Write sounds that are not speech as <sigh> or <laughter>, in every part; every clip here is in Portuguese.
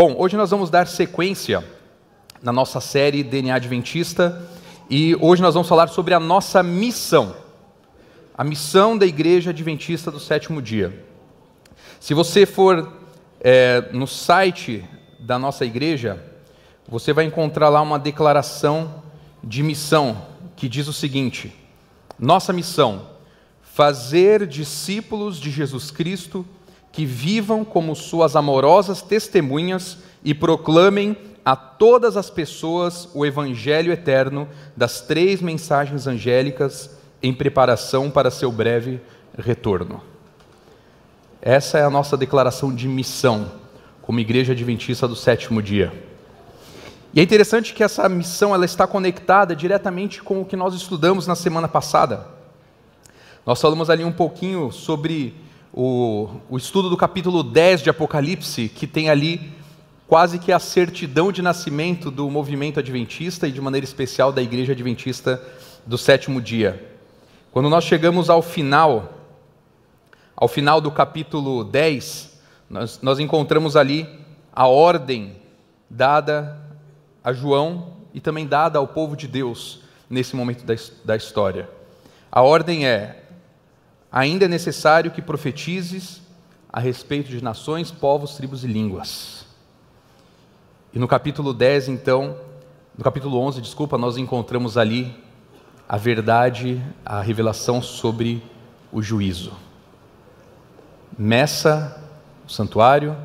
Bom, hoje nós vamos dar sequência na nossa série DNA Adventista e hoje nós vamos falar sobre a nossa missão, a missão da Igreja Adventista do Sétimo Dia. Se você for é, no site da nossa igreja, você vai encontrar lá uma declaração de missão que diz o seguinte: Nossa missão, fazer discípulos de Jesus Cristo que vivam como suas amorosas testemunhas e proclamem a todas as pessoas o Evangelho eterno das três mensagens angélicas em preparação para seu breve retorno. Essa é a nossa declaração de missão como Igreja Adventista do sétimo dia. E é interessante que essa missão ela está conectada diretamente com o que nós estudamos na semana passada. Nós falamos ali um pouquinho sobre o, o estudo do capítulo 10 de Apocalipse, que tem ali quase que a certidão de nascimento do movimento adventista e, de maneira especial, da Igreja Adventista do sétimo dia. Quando nós chegamos ao final, ao final do capítulo 10, nós, nós encontramos ali a ordem dada a João e também dada ao povo de Deus nesse momento da, da história. A ordem é: ainda é necessário que profetizes a respeito de nações, povos, tribos e línguas. E no capítulo 10, então, no capítulo 11, desculpa, nós encontramos ali a verdade, a revelação sobre o juízo. Meça, o santuário,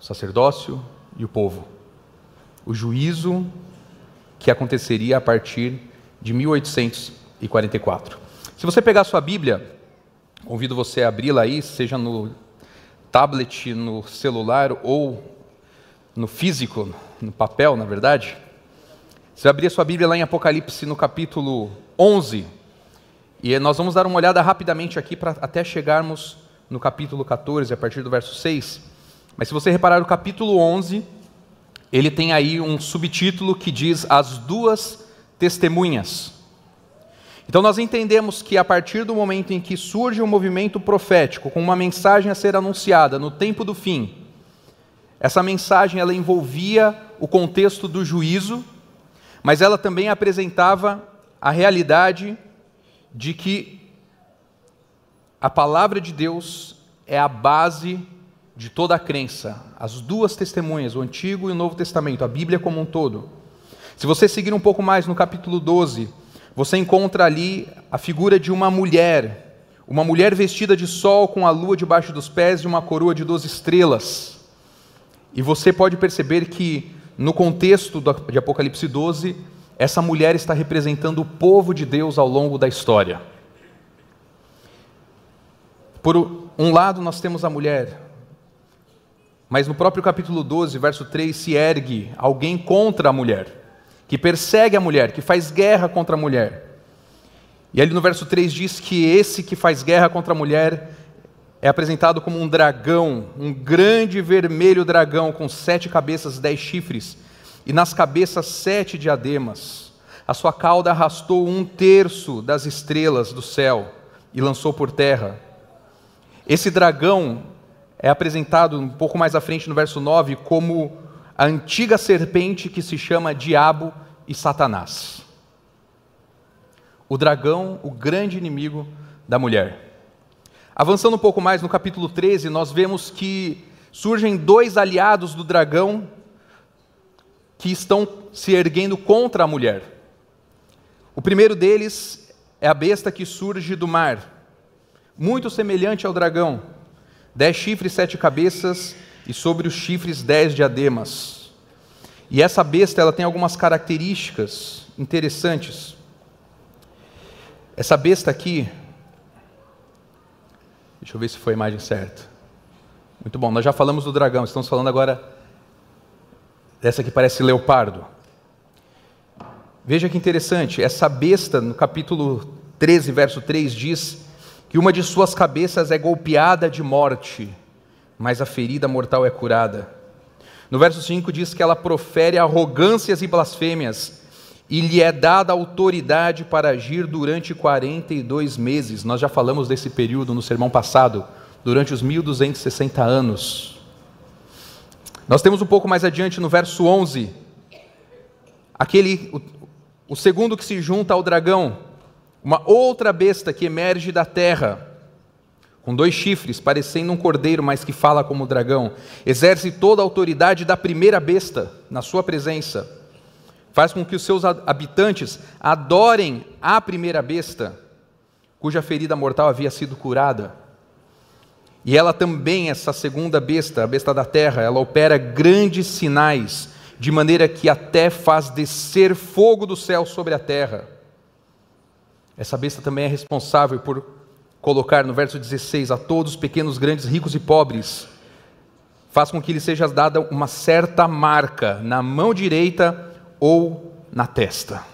o sacerdócio e o povo. O juízo que aconteceria a partir de 1844. Se você pegar sua Bíblia, Convido você a abri-la aí, seja no tablet, no celular ou no físico, no papel, na verdade. Você vai abrir a sua Bíblia lá em Apocalipse, no capítulo 11. E nós vamos dar uma olhada rapidamente aqui para até chegarmos no capítulo 14, a partir do verso 6. Mas se você reparar o capítulo 11, ele tem aí um subtítulo que diz As Duas Testemunhas. Então nós entendemos que a partir do momento em que surge um movimento profético com uma mensagem a ser anunciada no tempo do fim, essa mensagem ela envolvia o contexto do juízo, mas ela também apresentava a realidade de que a palavra de Deus é a base de toda a crença. As duas testemunhas, o Antigo e o Novo Testamento, a Bíblia como um todo. Se você seguir um pouco mais no capítulo 12, você encontra ali a figura de uma mulher, uma mulher vestida de sol com a lua debaixo dos pés e uma coroa de doze estrelas. E você pode perceber que, no contexto de Apocalipse 12, essa mulher está representando o povo de Deus ao longo da história. Por um lado, nós temos a mulher, mas no próprio capítulo 12, verso 3, se ergue alguém contra a mulher que persegue a mulher, que faz guerra contra a mulher. E ali no verso 3 diz que esse que faz guerra contra a mulher é apresentado como um dragão, um grande vermelho dragão com sete cabeças e dez chifres, e nas cabeças sete diademas. A sua cauda arrastou um terço das estrelas do céu e lançou por terra. Esse dragão é apresentado um pouco mais à frente no verso 9 como a antiga serpente que se chama Diabo e Satanás. O dragão, o grande inimigo da mulher. Avançando um pouco mais no capítulo 13, nós vemos que surgem dois aliados do dragão que estão se erguendo contra a mulher. O primeiro deles é a besta que surge do mar, muito semelhante ao dragão, dez chifres, sete cabeças e sobre os chifres dez diademas. E essa besta ela tem algumas características interessantes. Essa besta aqui, deixa eu ver se foi a imagem certa. Muito bom, nós já falamos do dragão, estamos falando agora dessa que parece leopardo. Veja que interessante, essa besta, no capítulo 13, verso 3, diz que uma de suas cabeças é golpeada de morte mas a ferida mortal é curada. No verso 5 diz que ela profere arrogâncias e blasfêmias, e lhe é dada autoridade para agir durante 42 meses. Nós já falamos desse período no sermão passado, durante os 1260 anos. Nós temos um pouco mais adiante no verso 11, aquele, o, o segundo que se junta ao dragão, uma outra besta que emerge da terra, com dois chifres, parecendo um cordeiro, mas que fala como o dragão, exerce toda a autoridade da primeira besta na sua presença, faz com que os seus habitantes adorem a primeira besta, cuja ferida mortal havia sido curada. E ela também, essa segunda besta, a besta da terra, ela opera grandes sinais, de maneira que até faz descer fogo do céu sobre a terra. Essa besta também é responsável por colocar no verso 16 a todos, pequenos, grandes, ricos e pobres, faz com que lhe seja dada uma certa marca na mão direita ou na testa.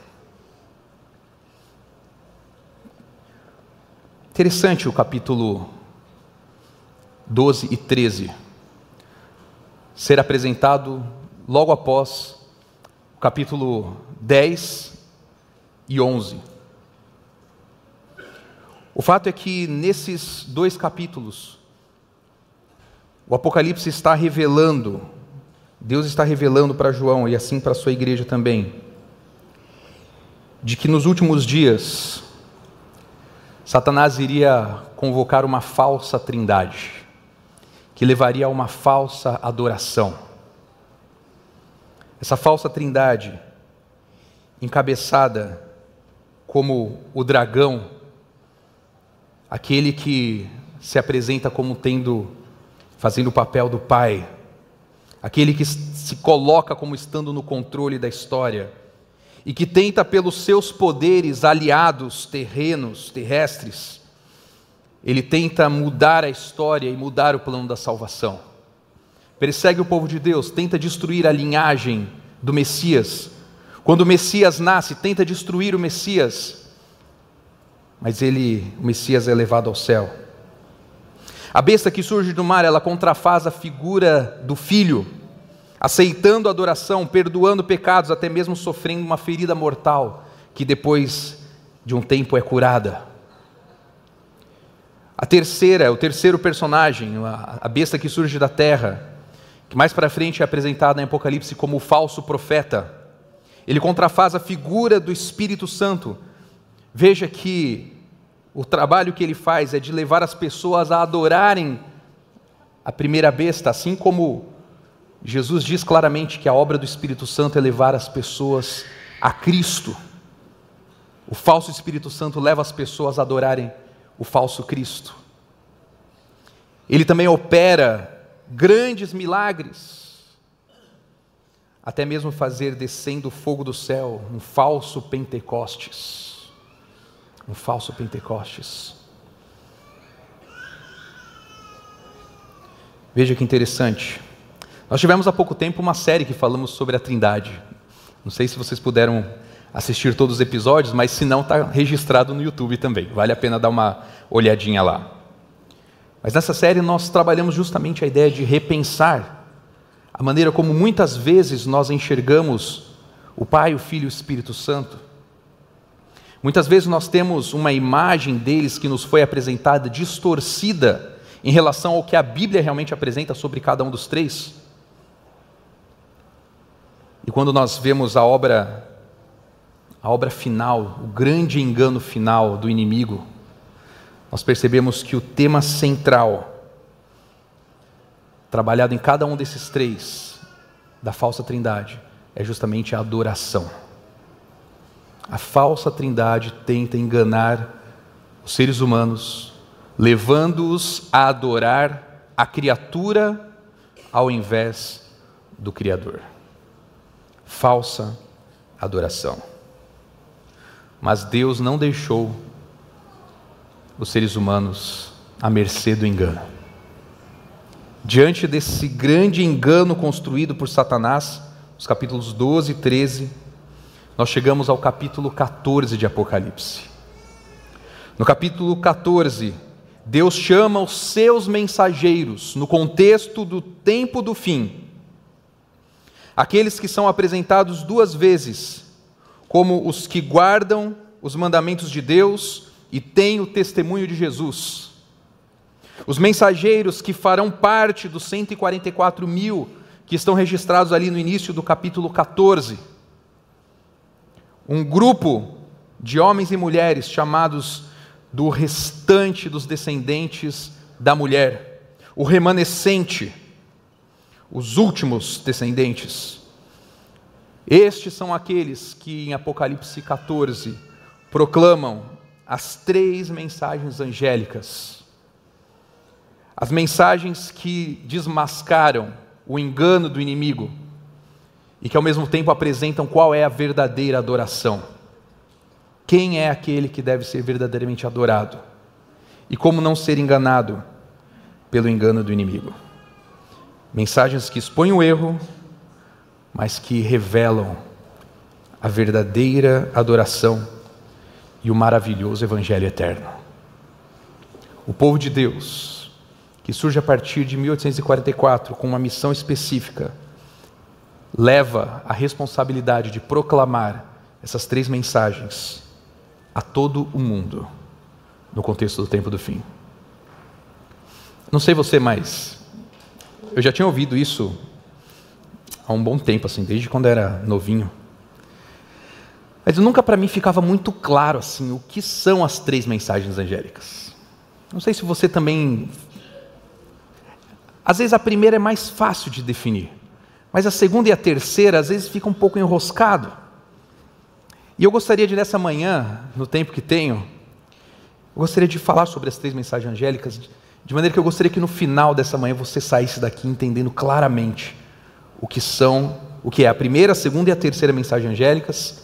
Interessante o capítulo 12 e 13 ser apresentado logo após o capítulo 10 e 11. O fato é que nesses dois capítulos, o Apocalipse está revelando, Deus está revelando para João e assim para a sua igreja também, de que nos últimos dias, Satanás iria convocar uma falsa trindade, que levaria a uma falsa adoração. Essa falsa trindade, encabeçada como o dragão, aquele que se apresenta como tendo, fazendo o papel do pai, aquele que se coloca como estando no controle da história e que tenta, pelos seus poderes aliados terrenos, terrestres, ele tenta mudar a história e mudar o plano da salvação. Persegue o povo de Deus, tenta destruir a linhagem do Messias. Quando o Messias nasce, tenta destruir o Messias mas ele, o Messias é levado ao céu. A besta que surge do mar, ela contrafaz a figura do filho, aceitando a adoração, perdoando pecados, até mesmo sofrendo uma ferida mortal, que depois de um tempo é curada. A terceira, o terceiro personagem, a besta que surge da terra, que mais para frente é apresentada em Apocalipse como o falso profeta. Ele contrafaz a figura do Espírito Santo. Veja que o trabalho que ele faz é de levar as pessoas a adorarem a primeira besta, assim como Jesus diz claramente que a obra do Espírito Santo é levar as pessoas a Cristo. O falso Espírito Santo leva as pessoas a adorarem o falso Cristo. Ele também opera grandes milagres, até mesmo fazer descendo fogo do céu, um falso Pentecostes um falso Pentecostes. Veja que interessante. Nós tivemos há pouco tempo uma série que falamos sobre a Trindade. Não sei se vocês puderam assistir todos os episódios, mas se não, está registrado no YouTube também. Vale a pena dar uma olhadinha lá. Mas nessa série nós trabalhamos justamente a ideia de repensar a maneira como muitas vezes nós enxergamos o Pai, o Filho e o Espírito Santo Muitas vezes nós temos uma imagem deles que nos foi apresentada distorcida em relação ao que a Bíblia realmente apresenta sobre cada um dos três. E quando nós vemos a obra a obra final, o grande engano final do inimigo, nós percebemos que o tema central trabalhado em cada um desses três da falsa trindade é justamente a adoração. A falsa trindade tenta enganar os seres humanos, levando-os a adorar a criatura ao invés do Criador. Falsa adoração. Mas Deus não deixou os seres humanos à mercê do engano. Diante desse grande engano construído por Satanás, os capítulos 12 e 13 nós chegamos ao capítulo 14 de Apocalipse. No capítulo 14, Deus chama os seus mensageiros, no contexto do tempo do fim, aqueles que são apresentados duas vezes, como os que guardam os mandamentos de Deus e têm o testemunho de Jesus. Os mensageiros que farão parte dos 144 mil que estão registrados ali no início do capítulo 14. Um grupo de homens e mulheres chamados do restante dos descendentes da mulher, o remanescente, os últimos descendentes. Estes são aqueles que em Apocalipse 14 proclamam as três mensagens angélicas. As mensagens que desmascaram o engano do inimigo e que ao mesmo tempo apresentam qual é a verdadeira adoração. Quem é aquele que deve ser verdadeiramente adorado? E como não ser enganado pelo engano do inimigo? Mensagens que expõem o erro, mas que revelam a verdadeira adoração e o maravilhoso Evangelho eterno. O povo de Deus, que surge a partir de 1844 com uma missão específica, leva a responsabilidade de proclamar essas três mensagens a todo o mundo, no contexto do tempo do fim. Não sei você, mas eu já tinha ouvido isso há um bom tempo, assim, desde quando era novinho. Mas nunca para mim ficava muito claro assim o que são as três mensagens angélicas. Não sei se você também. Às vezes a primeira é mais fácil de definir, mas a segunda e a terceira às vezes fica um pouco enroscado. E eu gostaria de nessa manhã, no tempo que tenho, eu gostaria de falar sobre as três mensagens angélicas, de maneira que eu gostaria que no final dessa manhã você saísse daqui entendendo claramente o que são, o que é a primeira, a segunda e a terceira mensagem angélicas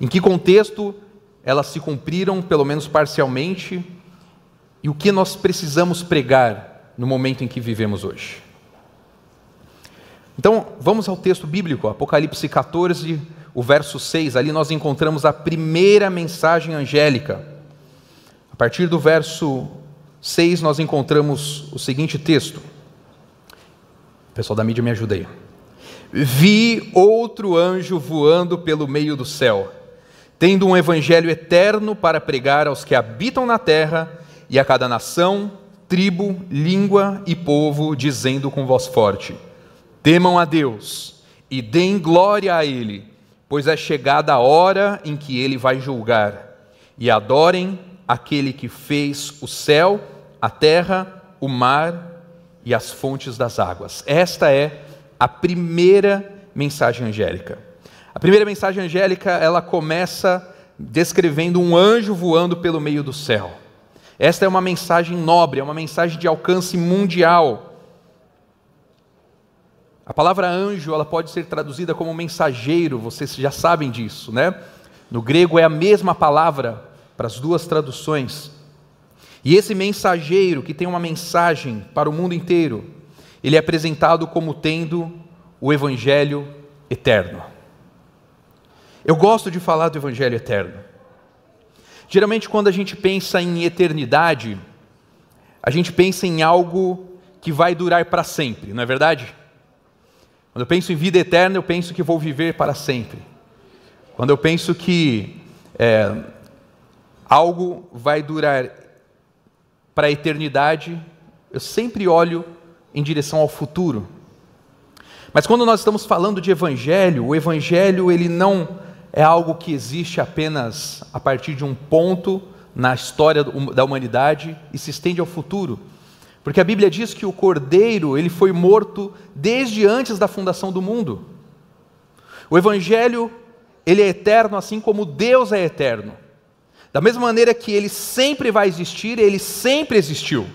em que contexto elas se cumpriram, pelo menos parcialmente, e o que nós precisamos pregar no momento em que vivemos hoje. Então, vamos ao texto bíblico, Apocalipse 14, o verso 6. Ali nós encontramos a primeira mensagem angélica. A partir do verso 6, nós encontramos o seguinte texto. O pessoal da mídia me ajuda aí. Vi outro anjo voando pelo meio do céu tendo um evangelho eterno para pregar aos que habitam na terra e a cada nação, tribo, língua e povo, dizendo com voz forte: Temam a Deus e deem glória a Ele, pois é chegada a hora em que Ele vai julgar, e adorem aquele que fez o céu, a terra, o mar e as fontes das águas. Esta é a primeira mensagem angélica. A primeira mensagem angélica, ela começa descrevendo um anjo voando pelo meio do céu. Esta é uma mensagem nobre, é uma mensagem de alcance mundial. A palavra anjo, ela pode ser traduzida como mensageiro, vocês já sabem disso, né? No grego é a mesma palavra para as duas traduções. E esse mensageiro que tem uma mensagem para o mundo inteiro, ele é apresentado como tendo o evangelho eterno. Eu gosto de falar do Evangelho eterno. Geralmente, quando a gente pensa em eternidade, a gente pensa em algo que vai durar para sempre, não é verdade? Quando eu penso em vida eterna, eu penso que vou viver para sempre. Quando eu penso que é, algo vai durar para a eternidade, eu sempre olho em direção ao futuro. Mas quando nós estamos falando de evangelho, o evangelho ele não é algo que existe apenas a partir de um ponto na história da humanidade e se estende ao futuro. Porque a Bíblia diz que o Cordeiro, ele foi morto desde antes da fundação do mundo. O evangelho, ele é eterno assim como Deus é eterno. Da mesma maneira que ele sempre vai existir, ele sempre existiu.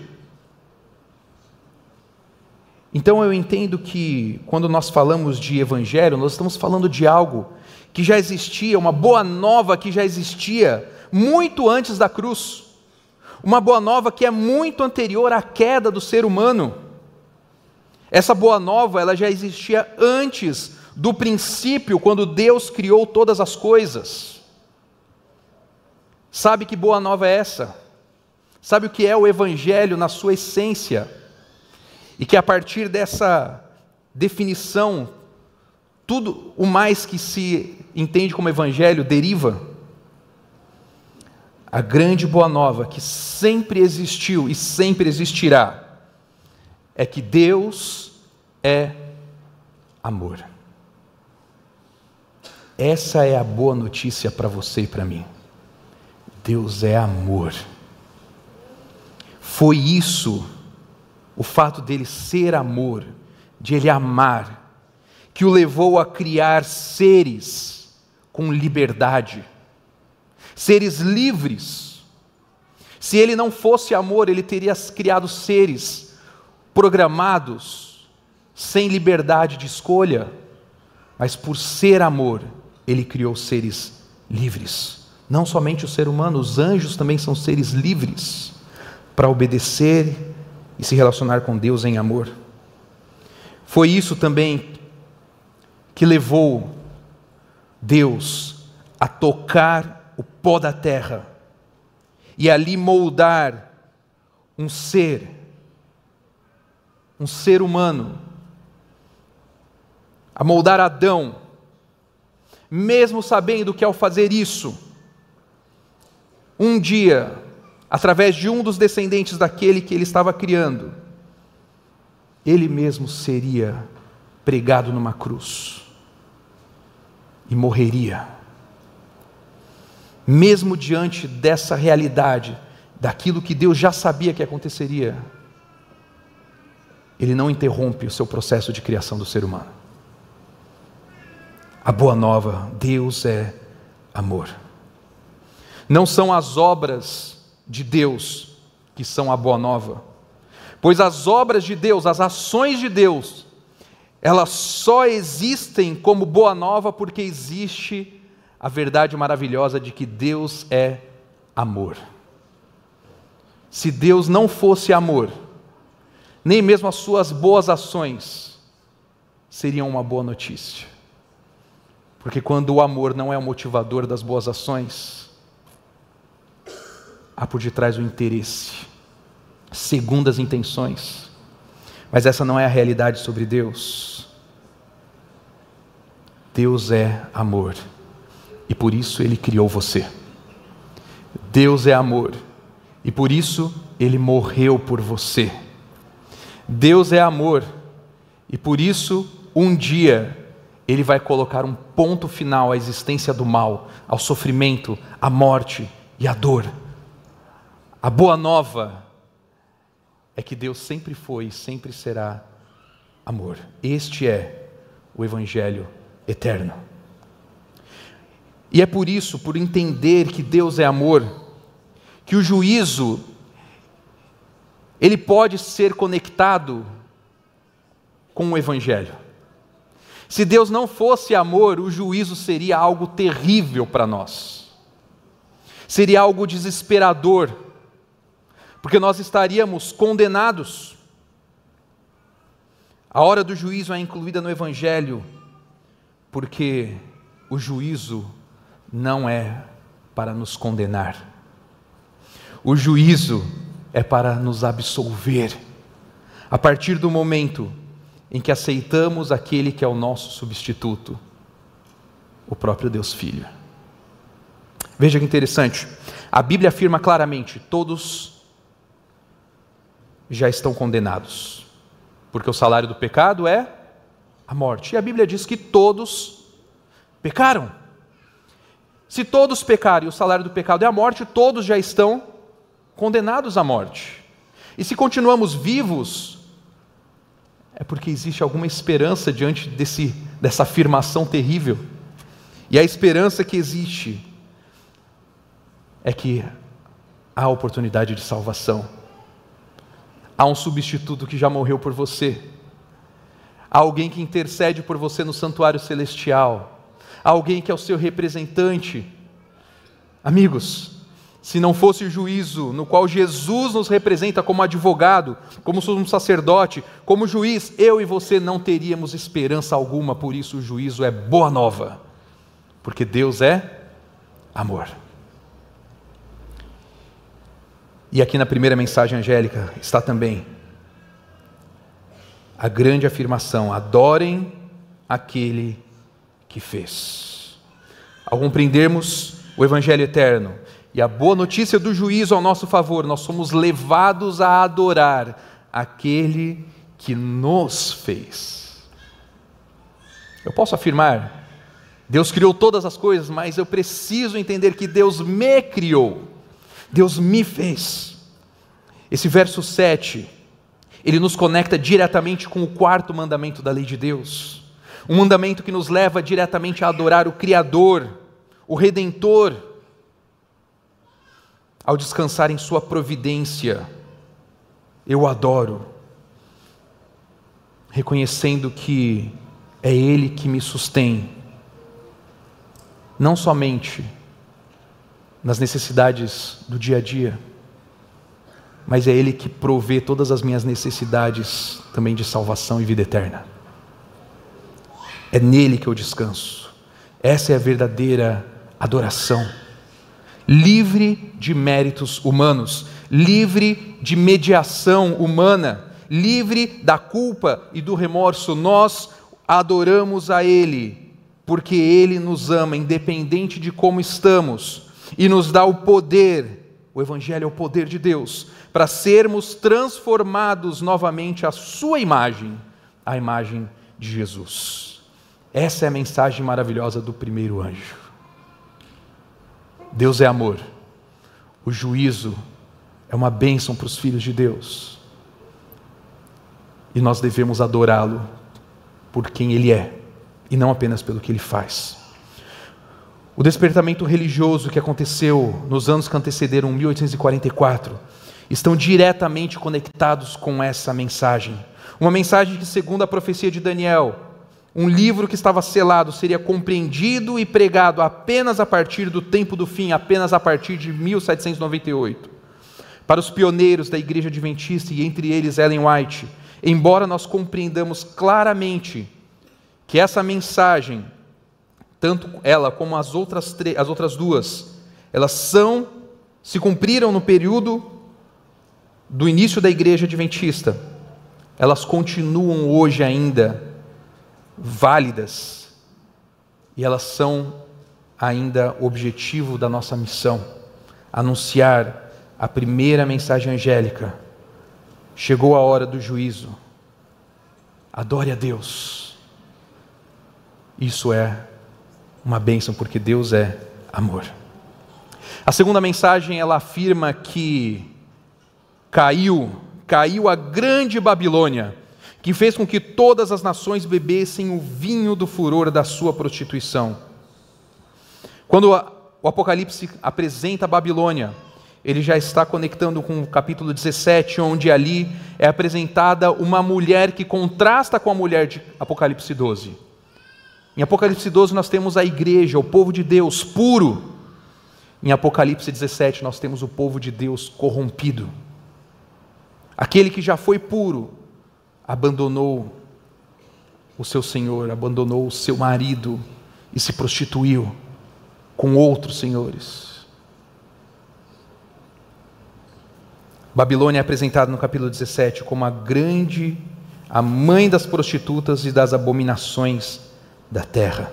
Então eu entendo que quando nós falamos de evangelho, nós estamos falando de algo que já existia, uma boa nova que já existia muito antes da cruz. Uma boa nova que é muito anterior à queda do ser humano. Essa boa nova, ela já existia antes do princípio, quando Deus criou todas as coisas. Sabe que boa nova é essa? Sabe o que é o evangelho na sua essência? E que a partir dessa definição tudo o mais que se entende como evangelho deriva. A grande boa nova que sempre existiu e sempre existirá é que Deus é amor. Essa é a boa notícia para você e para mim. Deus é amor. Foi isso, o fato dele ser amor, de ele amar, que o levou a criar seres com liberdade, seres livres. Se ele não fosse amor, ele teria criado seres programados, sem liberdade de escolha, mas por ser amor, ele criou seres livres. Não somente o ser humano, os anjos também são seres livres para obedecer e se relacionar com Deus em amor. Foi isso também que levou Deus a tocar o pó da terra e ali moldar um ser, um ser humano, a moldar Adão, mesmo sabendo que ao fazer isso, um dia, através de um dos descendentes daquele que ele estava criando, ele mesmo seria pregado numa cruz e morreria. Mesmo diante dessa realidade, daquilo que Deus já sabia que aconteceria, ele não interrompe o seu processo de criação do ser humano. A boa nova, Deus é amor. Não são as obras de Deus que são a boa nova, pois as obras de Deus, as ações de Deus, elas só existem como boa nova porque existe a verdade maravilhosa de que Deus é amor. Se Deus não fosse amor, nem mesmo as suas boas ações seriam uma boa notícia. Porque quando o amor não é o motivador das boas ações, há por detrás o interesse, segundo as intenções. Mas essa não é a realidade sobre Deus. Deus é amor e por isso ele criou você. Deus é amor e por isso ele morreu por você. Deus é amor e por isso um dia ele vai colocar um ponto final à existência do mal, ao sofrimento, à morte e à dor. A boa nova é que Deus sempre foi e sempre será amor. Este é o Evangelho eterno. E é por isso, por entender que Deus é amor, que o juízo ele pode ser conectado com o evangelho. Se Deus não fosse amor, o juízo seria algo terrível para nós. Seria algo desesperador, porque nós estaríamos condenados. A hora do juízo é incluída no evangelho, porque o juízo não é para nos condenar. O juízo é para nos absolver. A partir do momento em que aceitamos aquele que é o nosso substituto, o próprio Deus Filho. Veja que interessante, a Bíblia afirma claramente: todos já estão condenados, porque o salário do pecado é a morte. E a Bíblia diz que todos pecaram. Se todos pecarem o salário do pecado é a morte, todos já estão condenados à morte. E se continuamos vivos, é porque existe alguma esperança diante desse, dessa afirmação terrível. E a esperança que existe é que há oportunidade de salvação. Há um substituto que já morreu por você. Há alguém que intercede por você no santuário celestial. Alguém que é o seu representante. Amigos, se não fosse o juízo no qual Jesus nos representa como advogado, como sumo sacerdote, como juiz, eu e você não teríamos esperança alguma, por isso o juízo é boa nova, porque Deus é amor. E aqui na primeira mensagem angélica está também a grande afirmação: adorem aquele que fez. Ao compreendermos o Evangelho eterno, e a boa notícia do juízo ao nosso favor, nós somos levados a adorar aquele que nos fez. Eu posso afirmar, Deus criou todas as coisas, mas eu preciso entender que Deus me criou, Deus me fez. Esse verso 7, ele nos conecta diretamente com o quarto mandamento da lei de Deus, um mandamento que nos leva diretamente a adorar o Criador, o Redentor, ao descansar em Sua providência. Eu adoro, reconhecendo que é Ele que me sustém, não somente nas necessidades do dia a dia, mas é Ele que provê todas as minhas necessidades também de salvação e vida eterna. É nele que eu descanso. Essa é a verdadeira adoração. Livre de méritos humanos, livre de mediação humana, livre da culpa e do remorso, nós adoramos a Ele, porque Ele nos ama, independente de como estamos, e nos dá o poder, o Evangelho é o poder de Deus, para sermos transformados novamente à Sua imagem, a imagem de Jesus. Essa é a mensagem maravilhosa do primeiro anjo. Deus é amor, o juízo é uma bênção para os filhos de Deus, e nós devemos adorá-lo por quem ele é e não apenas pelo que ele faz. O despertamento religioso que aconteceu nos anos que antecederam 1844 estão diretamente conectados com essa mensagem. Uma mensagem que, segundo a profecia de Daniel, um livro que estava selado seria compreendido e pregado apenas a partir do tempo do fim, apenas a partir de 1798. Para os pioneiros da igreja adventista, e entre eles Ellen White, Embora nós compreendamos claramente que essa mensagem, tanto ela como as outras, as outras duas, elas são, se cumpriram no período do início da igreja adventista, elas continuam hoje ainda válidas e elas são ainda objetivo da nossa missão anunciar a primeira mensagem angélica Chegou a hora do juízo. Adore a Deus. Isso é uma bênção, porque Deus é amor. A segunda mensagem ela afirma que caiu, caiu a grande Babilônia, que fez com que todas as nações bebessem o vinho do furor da sua prostituição. Quando o Apocalipse apresenta a Babilônia, ele já está conectando com o capítulo 17, onde ali é apresentada uma mulher que contrasta com a mulher de Apocalipse 12. Em Apocalipse 12 nós temos a igreja, o povo de Deus puro. Em Apocalipse 17 nós temos o povo de Deus corrompido. Aquele que já foi puro abandonou o seu senhor, abandonou o seu marido e se prostituiu com outros senhores. Babilônia é apresentada no capítulo 17 como a grande, a mãe das prostitutas e das abominações da terra.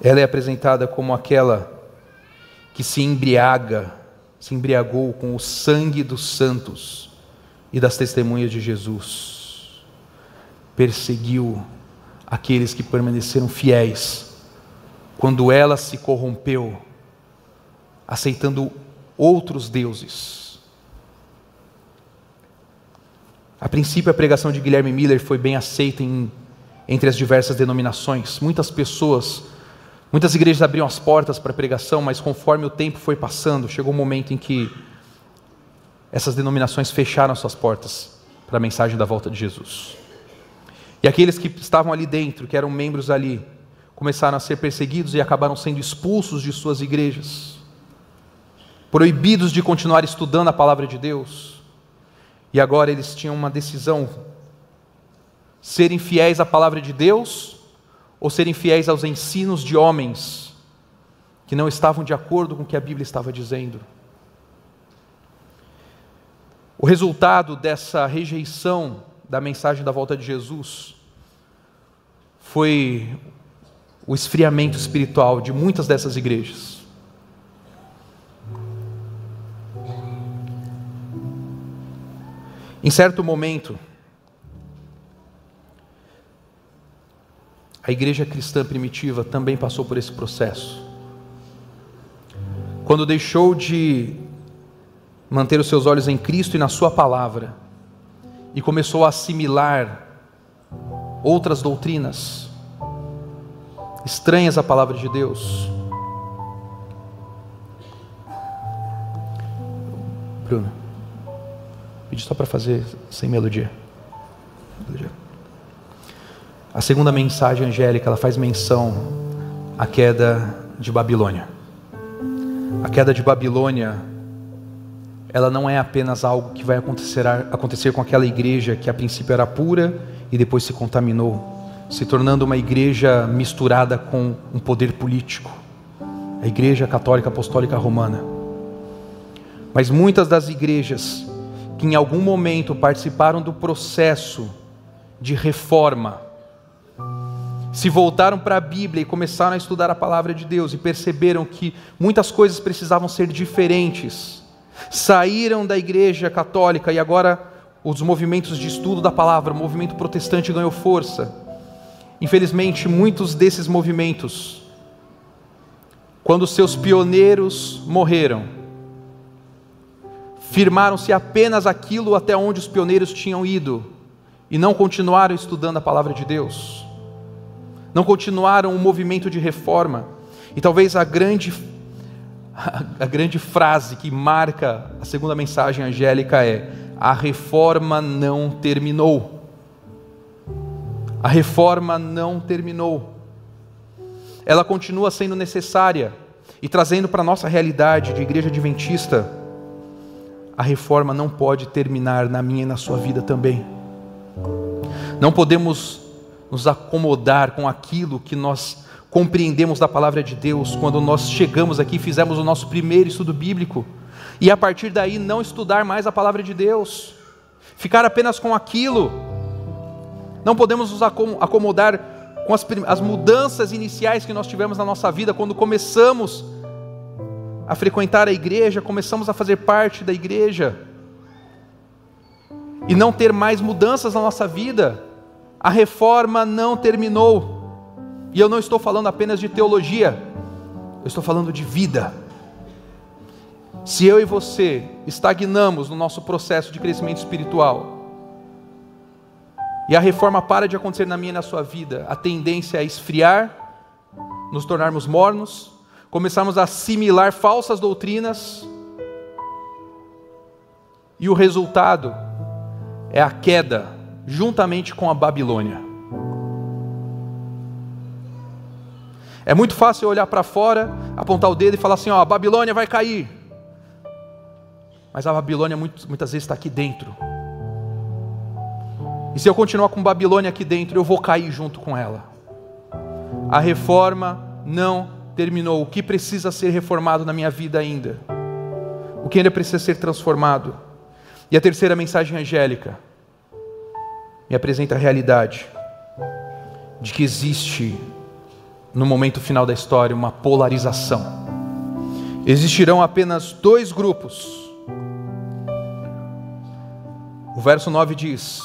Ela é apresentada como aquela que se embriaga, se embriagou com o sangue dos santos e das testemunhas de Jesus. Perseguiu aqueles que permaneceram fiéis quando ela se corrompeu, aceitando outros deuses. A princípio, a pregação de Guilherme Miller foi bem aceita em, entre as diversas denominações. Muitas pessoas, muitas igrejas abriam as portas para a pregação, mas conforme o tempo foi passando, chegou um momento em que essas denominações fecharam suas portas para a mensagem da volta de Jesus. E aqueles que estavam ali dentro, que eram membros ali, começaram a ser perseguidos e acabaram sendo expulsos de suas igrejas proibidos de continuar estudando a palavra de Deus. E agora eles tinham uma decisão: serem fiéis à palavra de Deus ou serem fiéis aos ensinos de homens que não estavam de acordo com o que a Bíblia estava dizendo. O resultado dessa rejeição da mensagem da volta de Jesus foi o esfriamento espiritual de muitas dessas igrejas. Em certo momento, A igreja cristã primitiva também passou por esse processo. Quando deixou de manter os seus olhos em Cristo e na Sua palavra, e começou a assimilar outras doutrinas estranhas à palavra de Deus. Bruno, pedi só para fazer sem melodia. A segunda mensagem angélica, ela faz menção à queda de Babilônia. A queda de Babilônia, ela não é apenas algo que vai acontecer, acontecer com aquela igreja que a princípio era pura e depois se contaminou, se tornando uma igreja misturada com um poder político. A Igreja Católica Apostólica Romana. Mas muitas das igrejas que em algum momento participaram do processo de reforma, se voltaram para a Bíblia e começaram a estudar a palavra de Deus e perceberam que muitas coisas precisavam ser diferentes, saíram da igreja católica e agora os movimentos de estudo da palavra, o movimento protestante ganhou força. Infelizmente, muitos desses movimentos, quando seus pioneiros morreram, firmaram-se apenas aquilo até onde os pioneiros tinham ido e não continuaram estudando a palavra de Deus não continuaram o movimento de reforma. E talvez a grande, a grande frase que marca a segunda mensagem angélica é: a reforma não terminou. A reforma não terminou. Ela continua sendo necessária e trazendo para a nossa realidade de igreja adventista, a reforma não pode terminar na minha e na sua vida também. Não podemos nos acomodar com aquilo que nós compreendemos da palavra de Deus quando nós chegamos aqui fizemos o nosso primeiro estudo bíblico, e a partir daí não estudar mais a palavra de Deus, ficar apenas com aquilo. Não podemos nos acomodar com as, as mudanças iniciais que nós tivemos na nossa vida quando começamos a frequentar a igreja, começamos a fazer parte da igreja, e não ter mais mudanças na nossa vida a reforma não terminou. E eu não estou falando apenas de teologia, eu estou falando de vida. Se eu e você estagnamos no nosso processo de crescimento espiritual, e a reforma para de acontecer na minha e na sua vida, a tendência é esfriar, nos tornarmos mornos, começarmos a assimilar falsas doutrinas, e o resultado é a queda juntamente com a Babilônia. É muito fácil olhar para fora, apontar o dedo e falar assim: ó, a Babilônia vai cair. Mas a Babilônia muitas vezes está aqui dentro. E se eu continuar com Babilônia aqui dentro, eu vou cair junto com ela. A reforma não terminou. O que precisa ser reformado na minha vida ainda? O que ainda precisa ser transformado? E a terceira mensagem angélica me apresenta a realidade de que existe, no momento final da história, uma polarização. Existirão apenas dois grupos. O verso 9 diz: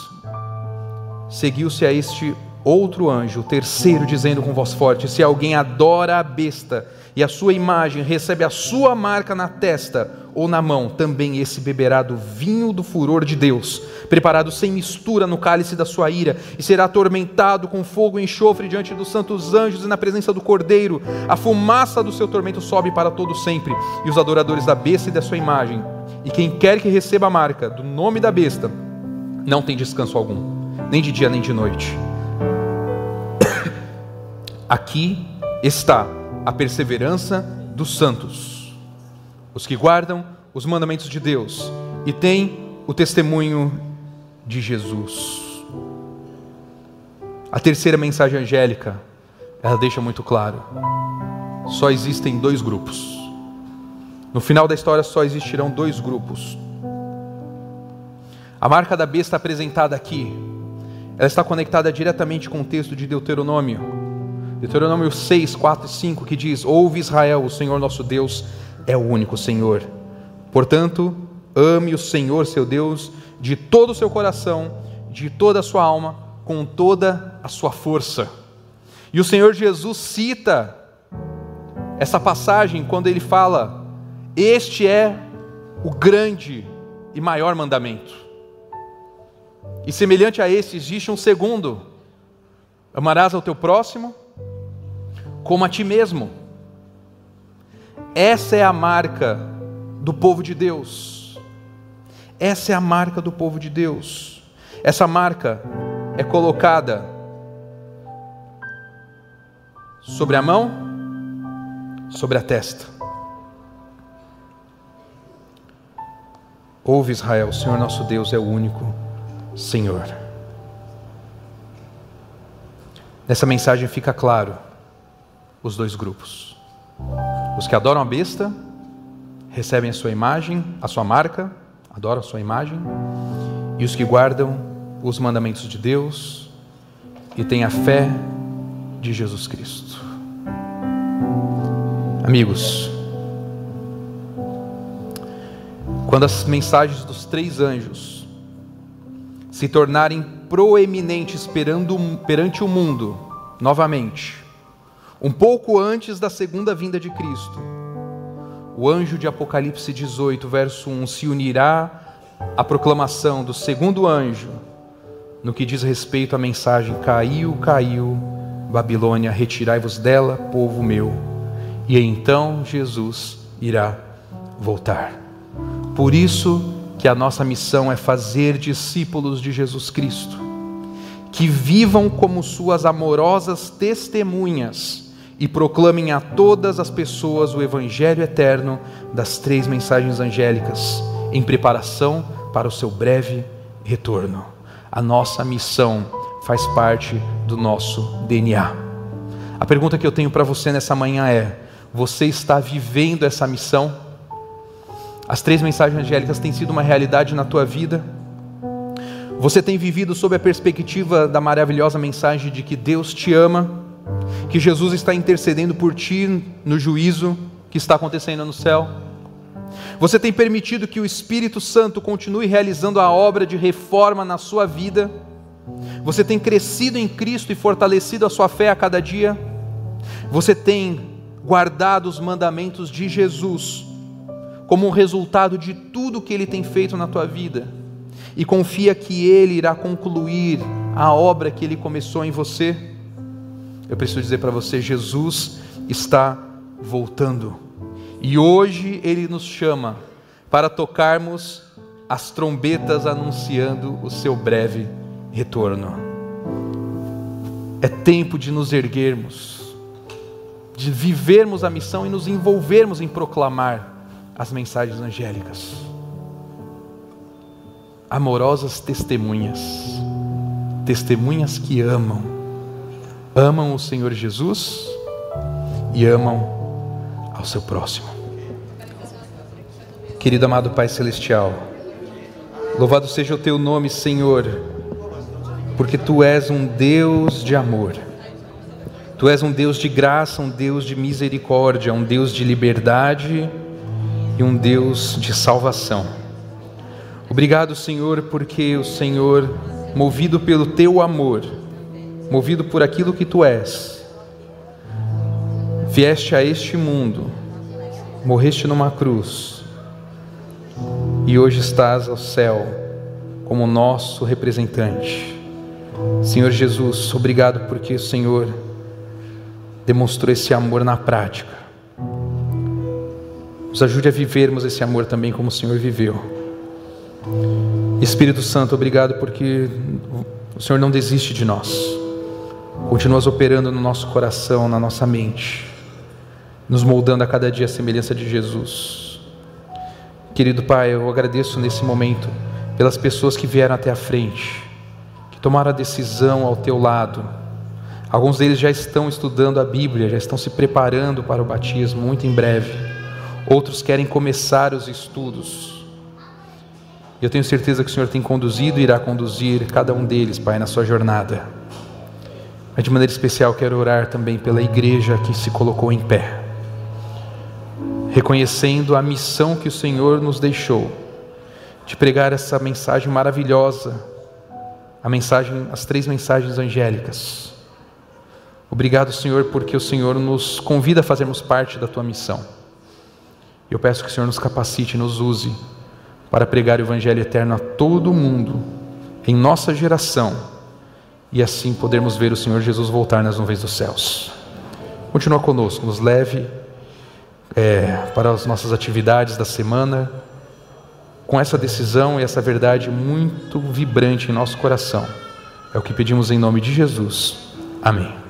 Seguiu-se a este outro anjo, o terceiro, dizendo com voz forte: Se alguém adora a besta e a sua imagem recebe a sua marca na testa ou na mão, também esse beberá do vinho do furor de Deus, preparado sem mistura no cálice da sua ira, e será atormentado com fogo e enxofre diante dos santos anjos e na presença do Cordeiro. A fumaça do seu tormento sobe para todo sempre, e os adoradores da besta e da sua imagem, e quem quer que receba a marca do nome da besta, não tem descanso algum, nem de dia nem de noite. <coughs> Aqui está a perseverança dos santos os que guardam os mandamentos de Deus e têm o testemunho de Jesus. A terceira mensagem angélica, ela deixa muito claro: só existem dois grupos. No final da história só existirão dois grupos. A marca da besta apresentada aqui, ela está conectada diretamente com o texto de Deuteronômio. Deuteronômio 6, 4 e 5, que diz: Ouve Israel, o Senhor nosso Deus é o único Senhor. Portanto, ame o Senhor seu Deus de todo o seu coração, de toda a sua alma, com toda a sua força. E o Senhor Jesus cita essa passagem quando ele fala: Este é o grande e maior mandamento. E semelhante a esse, existe um segundo: amarás ao teu próximo como a ti mesmo. Essa é a marca do povo de Deus. Essa é a marca do povo de Deus. Essa marca é colocada sobre a mão, sobre a testa. Ouve Israel, o Senhor nosso Deus é o único Senhor. Nessa mensagem fica claro os dois grupos. Os que adoram a besta, recebem a sua imagem, a sua marca, adoram a sua imagem, e os que guardam os mandamentos de Deus e têm a fé de Jesus Cristo. Amigos, quando as mensagens dos três anjos se tornarem proeminentes perante o mundo novamente, um pouco antes da segunda vinda de Cristo, o anjo de Apocalipse 18, verso 1, se unirá à proclamação do segundo anjo no que diz respeito à mensagem: Caiu, caiu, Babilônia, retirai-vos dela, povo meu. E então Jesus irá voltar. Por isso que a nossa missão é fazer discípulos de Jesus Cristo, que vivam como suas amorosas testemunhas e proclamem a todas as pessoas o Evangelho eterno das três mensagens angélicas, em preparação para o seu breve retorno. A nossa missão faz parte do nosso DNA. A pergunta que eu tenho para você nessa manhã é: você está vivendo essa missão? As três mensagens angélicas têm sido uma realidade na tua vida? Você tem vivido sob a perspectiva da maravilhosa mensagem de que Deus te ama? Que Jesus está intercedendo por ti no juízo que está acontecendo no céu. Você tem permitido que o Espírito Santo continue realizando a obra de reforma na sua vida. Você tem crescido em Cristo e fortalecido a sua fé a cada dia. Você tem guardado os mandamentos de Jesus como um resultado de tudo que ele tem feito na tua vida. E confia que ele irá concluir a obra que ele começou em você. Eu preciso dizer para você: Jesus está voltando. E hoje Ele nos chama para tocarmos as trombetas anunciando o seu breve retorno. É tempo de nos erguermos, de vivermos a missão e nos envolvermos em proclamar as mensagens angélicas. Amorosas testemunhas, testemunhas que amam amam o Senhor Jesus e amam ao seu próximo. Querido amado Pai Celestial, louvado seja o teu nome, Senhor, porque tu és um Deus de amor. Tu és um Deus de graça, um Deus de misericórdia, um Deus de liberdade e um Deus de salvação. Obrigado, Senhor, porque o Senhor, movido pelo teu amor, movido por aquilo que tu és, vieste a este mundo, morreste numa cruz e hoje estás ao céu como nosso representante. Senhor Jesus, obrigado porque o Senhor demonstrou esse amor na prática. Nos ajude a vivermos esse amor também como o Senhor viveu. Espírito Santo, obrigado porque o Senhor não desiste de nós continuas operando no nosso coração, na nossa mente, nos moldando a cada dia a semelhança de Jesus. Querido Pai, eu agradeço nesse momento pelas pessoas que vieram até a frente, que tomaram a decisão ao teu lado. Alguns deles já estão estudando a Bíblia, já estão se preparando para o batismo muito em breve. Outros querem começar os estudos. Eu tenho certeza que o Senhor tem conduzido e irá conduzir cada um deles, Pai, na sua jornada. Mas de maneira especial quero orar também pela igreja que se colocou em pé, reconhecendo a missão que o Senhor nos deixou de pregar essa mensagem maravilhosa, a mensagem, as três mensagens angélicas. Obrigado, Senhor, porque o Senhor nos convida a fazermos parte da tua missão. Eu peço que o Senhor nos capacite, nos use para pregar o Evangelho eterno a todo mundo, em nossa geração, e assim podermos ver o Senhor Jesus voltar nas nuvens dos céus. Continua conosco, nos leve é, para as nossas atividades da semana, com essa decisão e essa verdade muito vibrante em nosso coração. É o que pedimos em nome de Jesus. Amém.